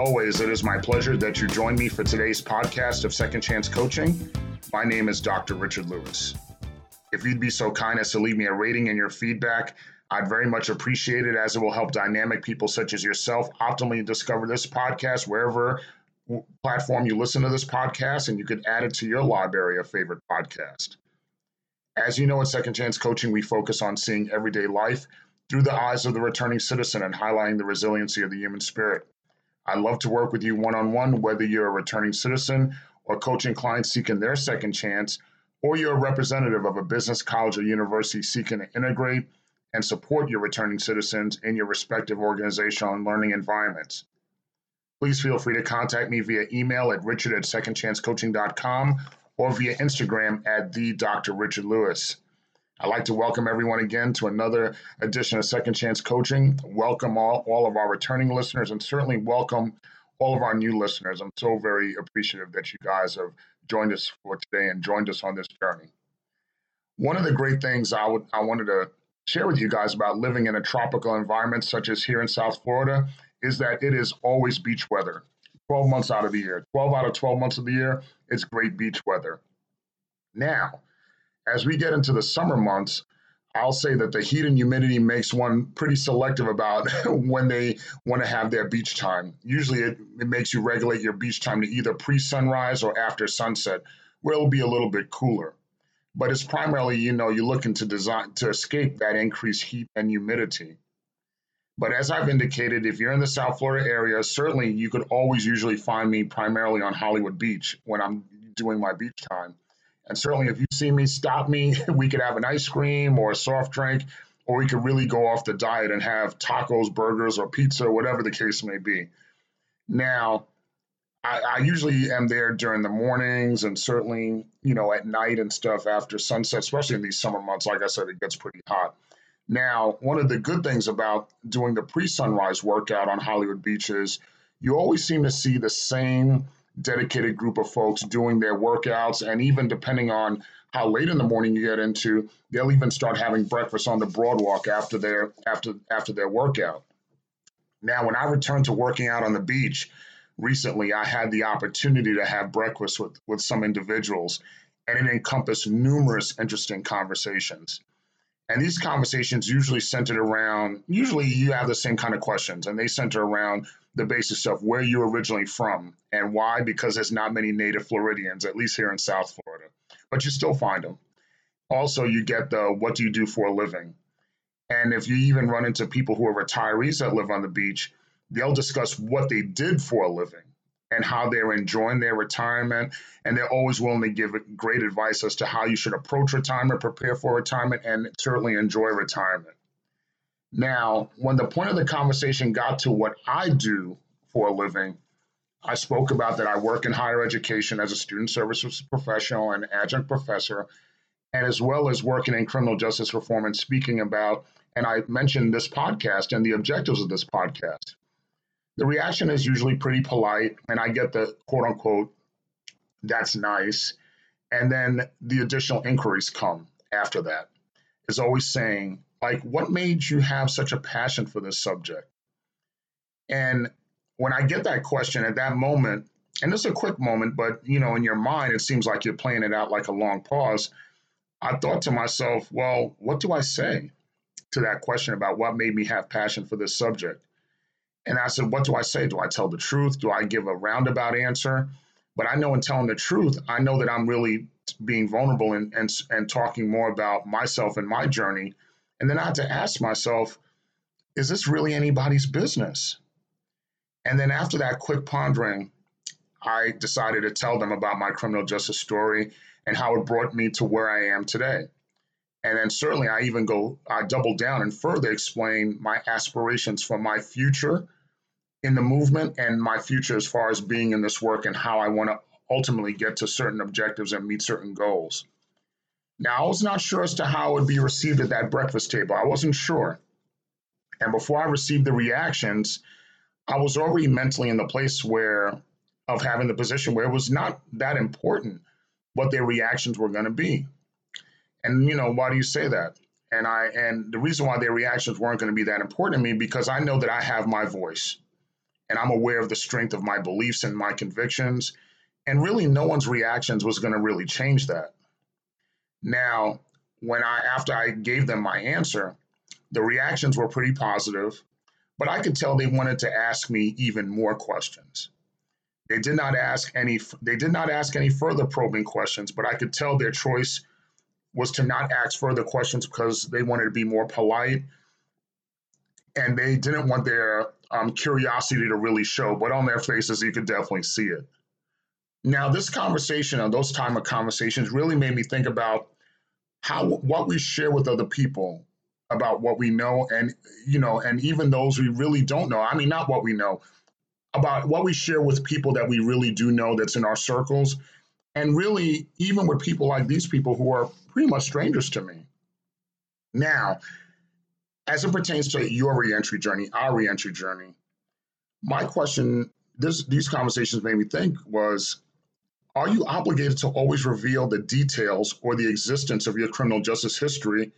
Always, it is my pleasure that you join me for today's podcast of Second Chance Coaching. My name is Dr. Richard Lewis. If you'd be so kind as to leave me a rating and your feedback, I'd very much appreciate it as it will help dynamic people such as yourself optimally discover this podcast wherever platform you listen to this podcast, and you could add it to your library of favorite podcast. As you know, at Second Chance Coaching, we focus on seeing everyday life through the eyes of the returning citizen and highlighting the resiliency of the human spirit. I love to work with you one on one, whether you're a returning citizen or coaching clients seeking their second chance, or you're a representative of a business, college, or university seeking to integrate and support your returning citizens in your respective organizational and learning environments. Please feel free to contact me via email at richard at secondchancecoaching.com or via Instagram at the Dr. Richard Lewis. I'd like to welcome everyone again to another edition of Second Chance Coaching. Welcome all, all of our returning listeners and certainly welcome all of our new listeners. I'm so very appreciative that you guys have joined us for today and joined us on this journey. One of the great things I would I wanted to share with you guys about living in a tropical environment such as here in South Florida is that it is always beach weather. 12 months out of the year. 12 out of 12 months of the year, it's great beach weather. Now, as we get into the summer months, I'll say that the heat and humidity makes one pretty selective about when they want to have their beach time. Usually, it, it makes you regulate your beach time to either pre sunrise or after sunset, where it'll be a little bit cooler. But it's primarily, you know, you're looking to design to escape that increased heat and humidity. But as I've indicated, if you're in the South Florida area, certainly you could always usually find me primarily on Hollywood Beach when I'm doing my beach time. And certainly, if you see me, stop me. We could have an ice cream or a soft drink, or we could really go off the diet and have tacos, burgers, or pizza, whatever the case may be. Now, I, I, usually am there during the mornings and certainly, you know, at night and stuff after sunset, especially in these summer months. Like I said, it gets pretty hot. Now, one of the good things about doing the pre sunrise workout on Hollywood Beach is you always seem to see the same dedicated group of folks doing their workouts. And even depending on how late in the morning you get into, they'll even start having breakfast on the boardwalk after their after after their workout. Now, when I returned to working out on the beach recently, I had the opportunity to have breakfast with, with some individuals, and it encompassed numerous interesting conversations. And these conversations usually centered around, usually you have the same kind of questions, and they center around the basis of where you're originally from and why, because there's not many native Floridians, at least here in South Florida, but you still find them. Also, you get the what do you do for a living? And if you even run into people who are retirees that live on the beach, they'll discuss what they did for a living and how they're enjoying their retirement. And they're always willing to give great advice as to how you should approach retirement, prepare for retirement, and certainly enjoy retirement. Now, when the point of the conversation got to what I do for a living, I spoke about that I work in higher education as a student services professional and adjunct professor, and as well as working in criminal justice reform and speaking about, and I mentioned this podcast and the objectives of this podcast. The reaction is usually pretty polite, and I get the quote unquote, that's nice. And then the additional inquiries come after that. Is always saying, like, what made you have such a passion for this subject? And when I get that question at that moment, and it's a quick moment, but you know, in your mind, it seems like you're playing it out like a long pause. I thought to myself, well, what do I say to that question about what made me have passion for this subject? And I said, what do I say? Do I tell the truth? Do I give a roundabout answer? But I know in telling the truth, I know that I'm really being vulnerable and, and, and talking more about myself and my journey and then I had to ask myself, is this really anybody's business? And then after that quick pondering, I decided to tell them about my criminal justice story and how it brought me to where I am today. And then certainly I even go, I double down and further explain my aspirations for my future in the movement and my future as far as being in this work and how I want to ultimately get to certain objectives and meet certain goals. Now, I was not sure as to how it would be received at that breakfast table. I wasn't sure. And before I received the reactions, I was already mentally in the place where, of having the position where it was not that important what their reactions were going to be. And, you know, why do you say that? And I, and the reason why their reactions weren't going to be that important to me because I know that I have my voice. and I'm aware of the strength of my beliefs and my convictions. And really, no one's reactions was going to really change that. Now, when I, after I gave them my answer, the reactions were pretty positive, but I could tell they wanted to ask me even more questions. They did not ask any they did not ask any further probing questions, but I could tell their choice was to not ask further questions because they wanted to be more polite and they didn't want their um, curiosity to really show, but on their faces, you could definitely see it. Now, this conversation and those time of conversations really made me think about how what we share with other people about what we know and you know and even those we really don't know i mean not what we know about what we share with people that we really do know that's in our circles. And really even with people like these people who are pretty much strangers to me. Now as it pertains to your reentry journey our reentry journey my question this these conversations made me think was are you obligated to always reveal the details or the existence of your criminal justice history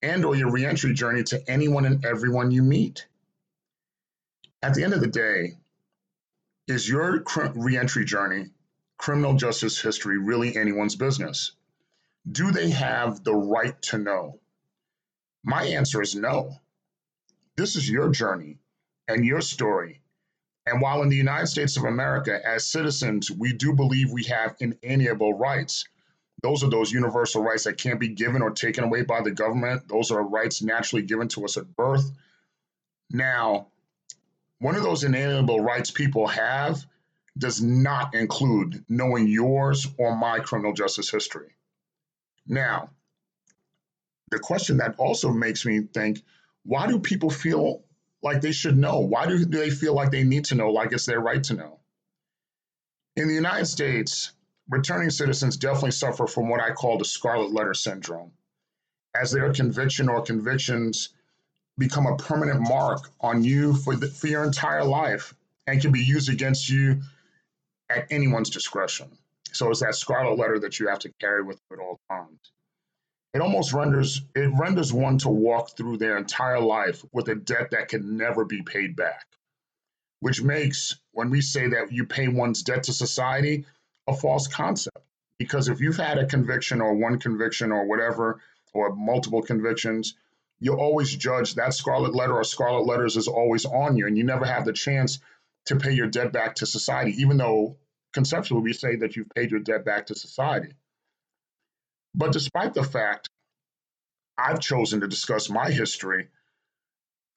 and or your reentry journey to anyone and everyone you meet? At the end of the day, is your reentry journey, criminal justice history really anyone's business? Do they have the right to know? My answer is no. This is your journey and your story and while in the United States of America, as citizens, we do believe we have inalienable rights, those are those universal rights that can't be given or taken away by the government. Those are rights naturally given to us at birth. Now, one of those inalienable rights people have does not include knowing yours or my criminal justice history. Now, the question that also makes me think why do people feel like they should know? Why do do they feel like they need to know, like it's their right to know? In the United States, returning citizens definitely suffer from what I call the scarlet letter syndrome, as their conviction or convictions become a permanent mark on you for, the, for your entire life and can be used against you at anyone's discretion. So it's that scarlet letter that you have to carry with you at all times it almost renders it renders one to walk through their entire life with a debt that can never be paid back. Which makes when we say that you pay one's debt to society a false concept. Because if you've had a conviction or one conviction or whatever or multiple convictions you'll always judge that scarlet letter or scarlet letters is always on you and you never have the chance to pay your debt back to society even though conceptually we say that you've paid your debt back to society but despite the fact I've chosen to discuss my history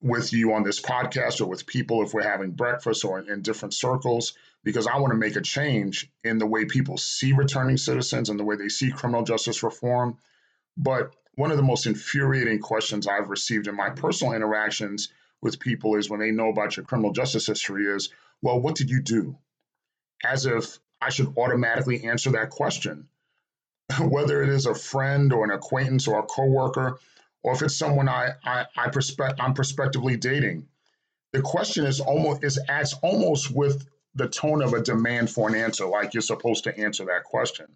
with you on this podcast or with people if we're having breakfast or in different circles, because I want to make a change in the way people see returning citizens and the way they see criminal justice reform. But one of the most infuriating questions I've received in my personal interactions with people is when they know about your criminal justice history is, well, what did you do? As if I should automatically answer that question. whether it is a friend or an acquaintance or a coworker, or if it's someone I, I, I prospect, I'm prospectively dating. The question is almost is asked almost with the tone of a demand for an answer, like you're supposed to answer that question.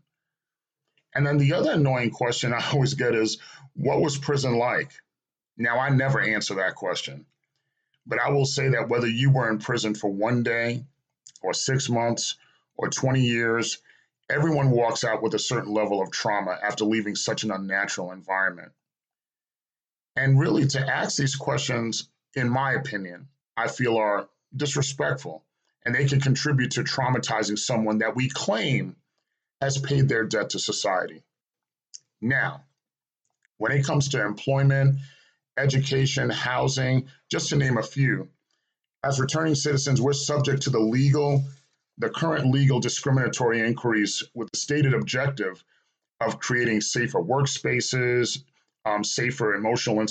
And then the other annoying question I always get is, what was prison like? Now, I never answer that question, but I will say that whether you were in prison for one day or six months or 20 years, everyone walks out with a certain level of trauma after leaving such an unnatural environment. And really, to ask these questions, in my opinion, I feel are disrespectful and they can contribute to traumatizing someone that we claim has paid their debt to society. Now, when it comes to employment, education, housing, just to name a few, as returning citizens, we're subject to the legal the current legal discriminatory inquiries with the stated objective of creating safer workspaces, um, safer emotional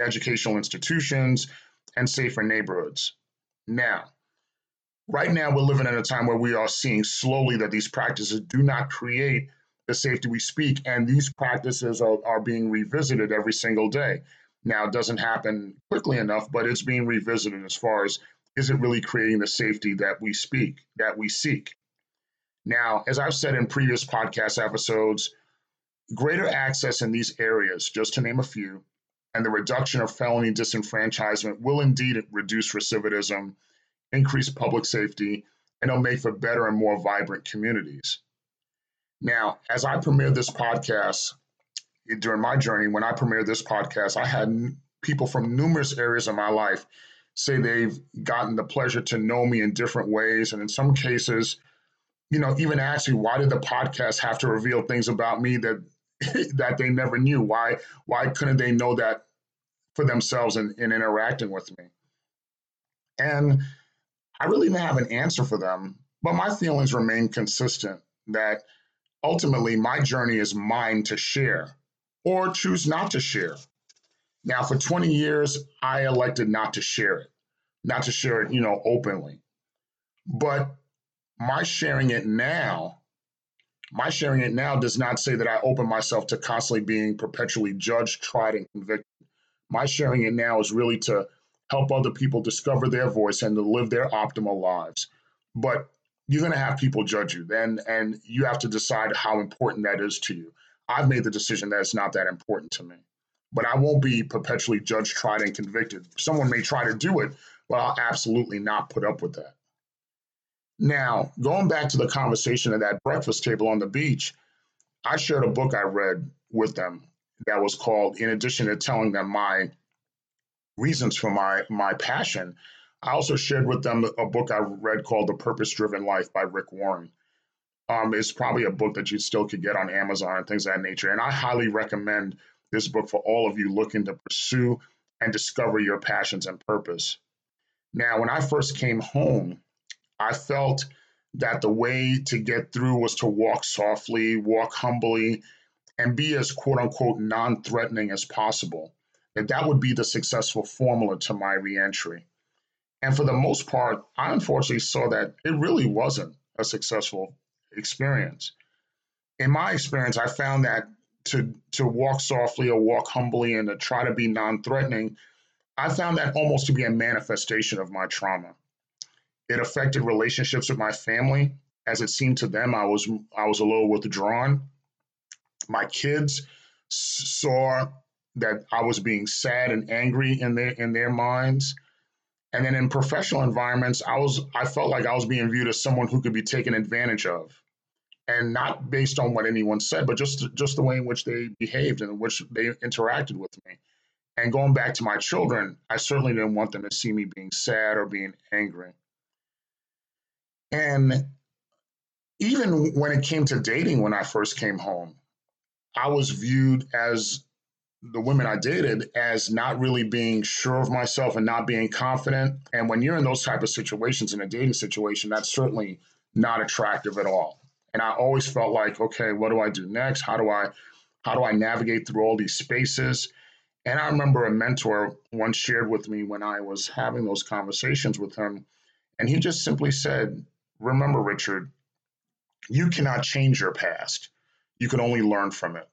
educational institutions, and safer neighborhoods. Now, right now, we're living in a time where we are seeing slowly that these practices do not create the safety we speak, and these practices are, are being revisited every single day. Now, it doesn't happen quickly enough, but it's being revisited as far as is it really creating the safety that we speak, that we seek? Now, as I've said in previous podcast episodes, greater access in these areas, just to name a few, and the reduction of felony disenfranchisement will indeed reduce recidivism increase public safety, and it'll make for better and more vibrant communities. Now, as I premiered this podcast during my journey, when I premiered this podcast, I had people from numerous areas of my life say they've gotten the pleasure to know me in different ways. And in some cases, you know, even ask me, why did the podcast have to reveal things about me that that they never knew? Why why couldn't they know that for themselves in, in interacting with me? And I really didn't have an answer for them, but my feelings remain consistent that ultimately my journey is mine to share or choose not to share. Now, for 20 years, I elected not to share it, not to share it, you know, openly. But my sharing it now, my sharing it now does not say that I open myself to constantly being perpetually judged, tried, and convicted. My sharing it now is really to help other people discover their voice and to live their optimal lives. But you're going to have people judge you, and and you have to decide how important that is to you. I've made the decision that it's not that important to me but I won't be perpetually judged, tried, and convicted. Someone may try to do it, but I'll absolutely not put up with that. Now, going back to the conversation at that breakfast table on the beach, I shared a book I read with them that was called, in addition to telling them my reasons for my, my passion, I also shared with them a book I read called The Purpose Driven Life by Rick Warren. Um, it's probably a book that you still could get on Amazon and things of that nature. And I highly recommend this book for all of you looking to pursue and discover your passions and purpose. Now, when I first came home, I felt that the way to get through was to walk softly, walk humbly, and be as quote unquote non threatening as possible. That that would be the successful formula to my reentry. And for the most part, I unfortunately saw that it really wasn't a successful experience. In my experience, I found that to to walk softly or walk humbly and to try to be non-threatening, I found that almost to be a manifestation of my trauma. It affected relationships with my family, as it seemed to them I was I was a little withdrawn. My kids saw that I was being sad and angry in their in their minds. And then in professional environments, I was I felt like I was being viewed as someone who could be taken advantage of and not based on what anyone said, but just just the way in which they behaved and in which they interacted with me. And going back to my children, I certainly didn't want them to see me being sad or being angry. And even when it came to dating, when I first came home, I was viewed as the women I dated as not really being sure of myself and not being confident. And when you're in those type of situations in a dating situation, that's certainly not attractive at all and I always felt like, okay, what do I do next? How do I how do I navigate through all these spaces? And I remember a mentor once shared with me when I was having those conversations with him, and he just simply said, "Remember, Richard, you cannot change your past. You can only learn from it."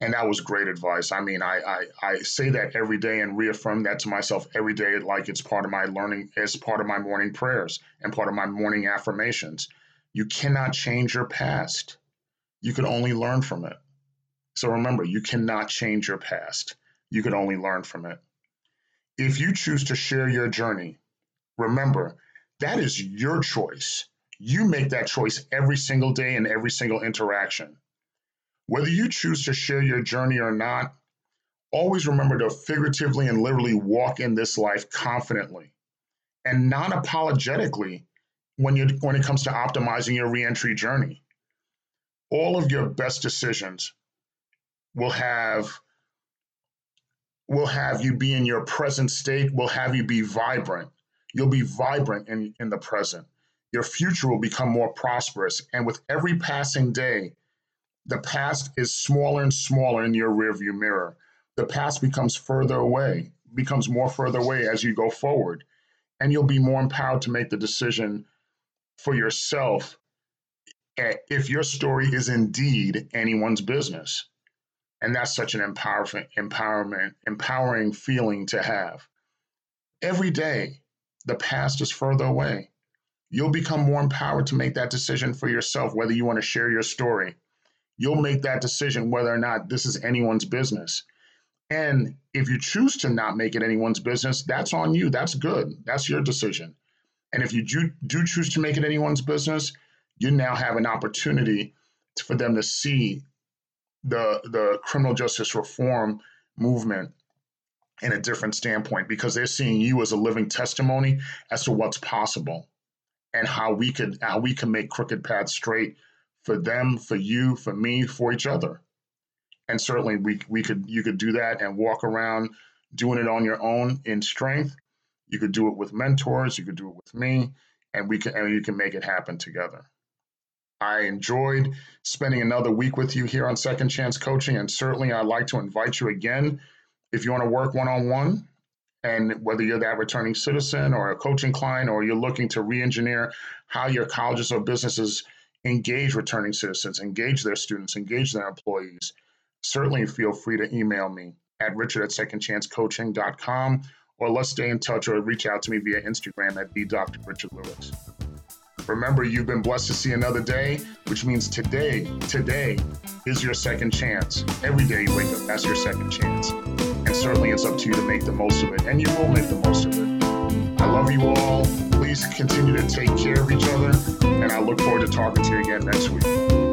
And that was great advice. I mean, I, I, I say that every day and reaffirm that to myself every day, like it's part of my learning, it's part of my morning prayers and part of my morning affirmations you cannot change your past. You can only learn from it. So remember, you cannot change your past. You can only learn from it. If you choose to share your journey, remember, that is your choice. You make that choice every single day and every single interaction. Whether you choose to share your journey or not, always remember to figuratively and literally walk in this life confidently and non apologetically when you when it comes to optimizing your reentry journey. All of your best decisions will have will have you be in your present state, will have you be vibrant. You'll be vibrant in, in the present. Your future will become more prosperous. And with every passing day, the past is smaller and smaller in your rearview mirror. The past becomes further away, becomes more further away as you go forward. And you'll be more empowered to make the decision for yourself eh, if your story is indeed anyone's business. And that's such an empowerment, empowerment, empowering feeling to have. Every day, the past is further away. You'll become more empowered to make that decision for yourself, whether you want to share your story. You'll make that decision whether or not this is anyone's business. And if you choose to not make it anyone's business, that's on you. That's good. That's your decision. And if you do, do choose to make it anyone's business, you now have an opportunity for them to see the the criminal justice reform movement in a different standpoint because they're seeing you as a living testimony as to what's possible and how we could how we can make crooked paths straight for them, for you, for me, for each other. And certainly we we could you could do that and walk around doing it on your own in strength. You could do it with mentors, you could do it with me, and we can and you can make it happen together. I enjoyed spending another week with you here on Second Chance Coaching, and certainly I'd like to invite you again if you want to work one on one. And whether you're that returning citizen or a coaching client, or you're looking to re engineer how your colleges or businesses engage returning citizens, engage their students, engage their employees, certainly feel free to email me at richard at secondchancecoaching.com or let's stay in touch or reach out to me via Instagram at the Dr. Richard Lewis. Remember, you've been blessed to see another day, which means today, today is your second chance. Every day you wake up, that's your second chance. And certainly it's up to you to make the most of it, and you will make the most of it. I love you all. Please continue to take care of each other, and I look forward to talking to you again next week.